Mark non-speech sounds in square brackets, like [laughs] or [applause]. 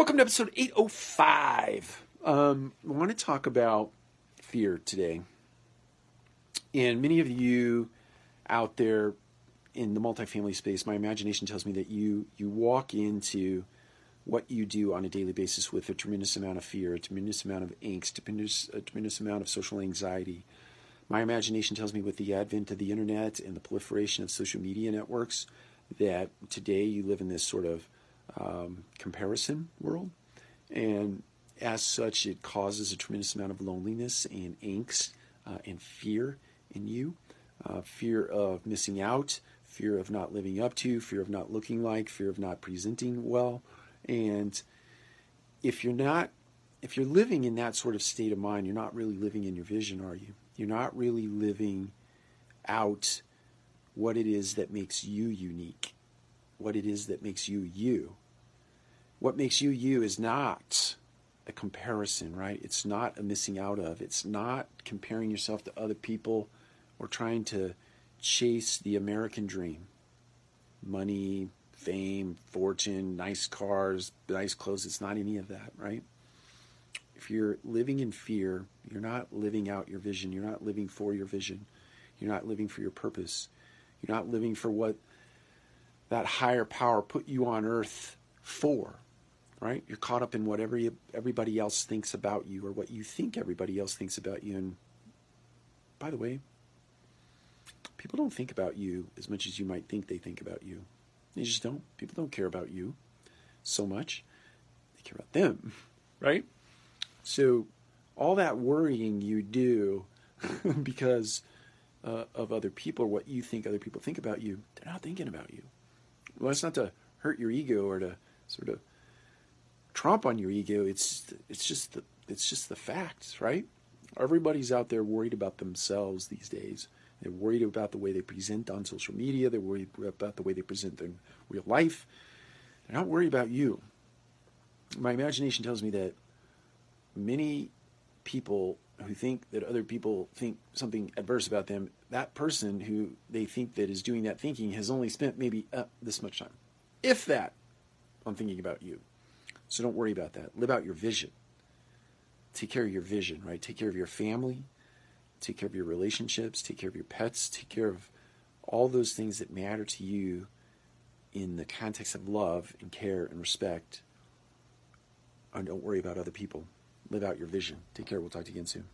Welcome to episode 805. Um, I want to talk about fear today. And many of you out there in the multifamily space, my imagination tells me that you you walk into what you do on a daily basis with a tremendous amount of fear, a tremendous amount of angst, a tremendous, a tremendous amount of social anxiety. My imagination tells me with the advent of the internet and the proliferation of social media networks that today you live in this sort of um, comparison world. And as such, it causes a tremendous amount of loneliness and angst uh, and fear in you uh, fear of missing out, fear of not living up to, fear of not looking like, fear of not presenting well. And if you're not, if you're living in that sort of state of mind, you're not really living in your vision, are you? You're not really living out what it is that makes you unique, what it is that makes you you. What makes you you is not a comparison, right? It's not a missing out of. It's not comparing yourself to other people or trying to chase the American dream. Money, fame, fortune, nice cars, nice clothes. It's not any of that, right? If you're living in fear, you're not living out your vision. You're not living for your vision. You're not living for your purpose. You're not living for what that higher power put you on earth for, right? You're caught up in whatever you, everybody else thinks about you or what you think everybody else thinks about you. And by the way, people don't think about you as much as you might think they think about you. They just don't. People don't care about you so much. They care about them, [laughs] right? So all that worrying you do [laughs] because uh, of other people or what you think other people think about you, they're not thinking about you. Well, it's not to hurt your ego or to sort of trump on your ego. It's it's just the it's just the facts, right? Everybody's out there worried about themselves these days. They're worried about the way they present on social media. They're worried about the way they present in real life. They're not worried about you. My imagination tells me that many people who think that other people think something adverse about them, that person who they think that is doing that thinking has only spent maybe uh, this much time, if that, on thinking about you. So don't worry about that. Live out your vision. Take care of your vision, right? Take care of your family take care of your relationships, take care of your pets, take care of all those things that matter to you in the context of love and care and respect. And don't worry about other people. Live out your vision. Take care. We'll talk to you again soon.